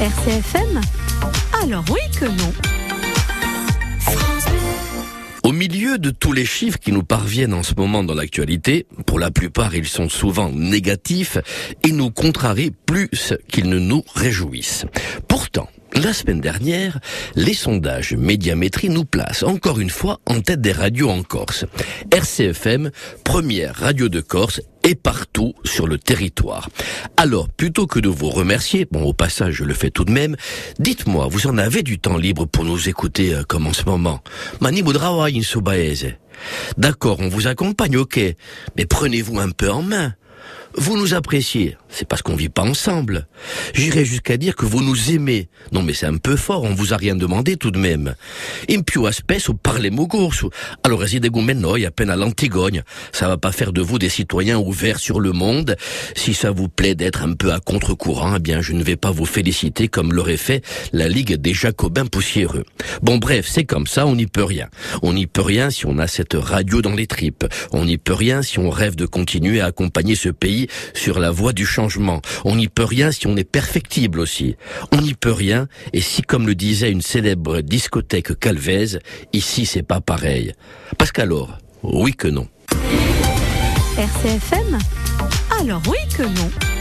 RCFM Alors oui que non. Au milieu de tous les chiffres qui nous parviennent en ce moment dans l'actualité, pour la plupart ils sont souvent négatifs et nous contrarient plus qu'ils ne nous réjouissent. Pourtant, la semaine dernière, les sondages Médiamétrie nous placent encore une fois en tête des radios en Corse. RCFM, première radio de Corse et partout sur le territoire. Alors, plutôt que de vous remercier, bon au passage je le fais tout de même, dites-moi, vous en avez du temps libre pour nous écouter euh, comme en ce moment? Mani D'accord, on vous accompagne, ok, mais prenez-vous un peu en main. Vous nous appréciez, c'est parce qu'on vit pas ensemble. J'irais jusqu'à dire que vous nous aimez. Non mais c'est un peu fort, on vous a rien demandé tout de même. In più spesso parlez corso. Alors residego noi à peine à l'Antigogne. Ça va pas faire de vous des citoyens ouverts sur le monde. Si ça vous plaît d'être un peu à contre-courant, eh bien je ne vais pas vous féliciter comme l'aurait fait la Ligue des Jacobins poussiéreux. Bon bref, c'est comme ça, on n'y peut rien. On n'y peut rien si on a cette radio dans les tripes. On n'y peut rien si on rêve de continuer à accompagner ce pays sur la voie du On n'y peut rien si on est perfectible aussi. On n'y peut rien, et si, comme le disait une célèbre discothèque calvaise, ici c'est pas pareil. Parce qu'alors, oui que non. RCFM Alors oui que non.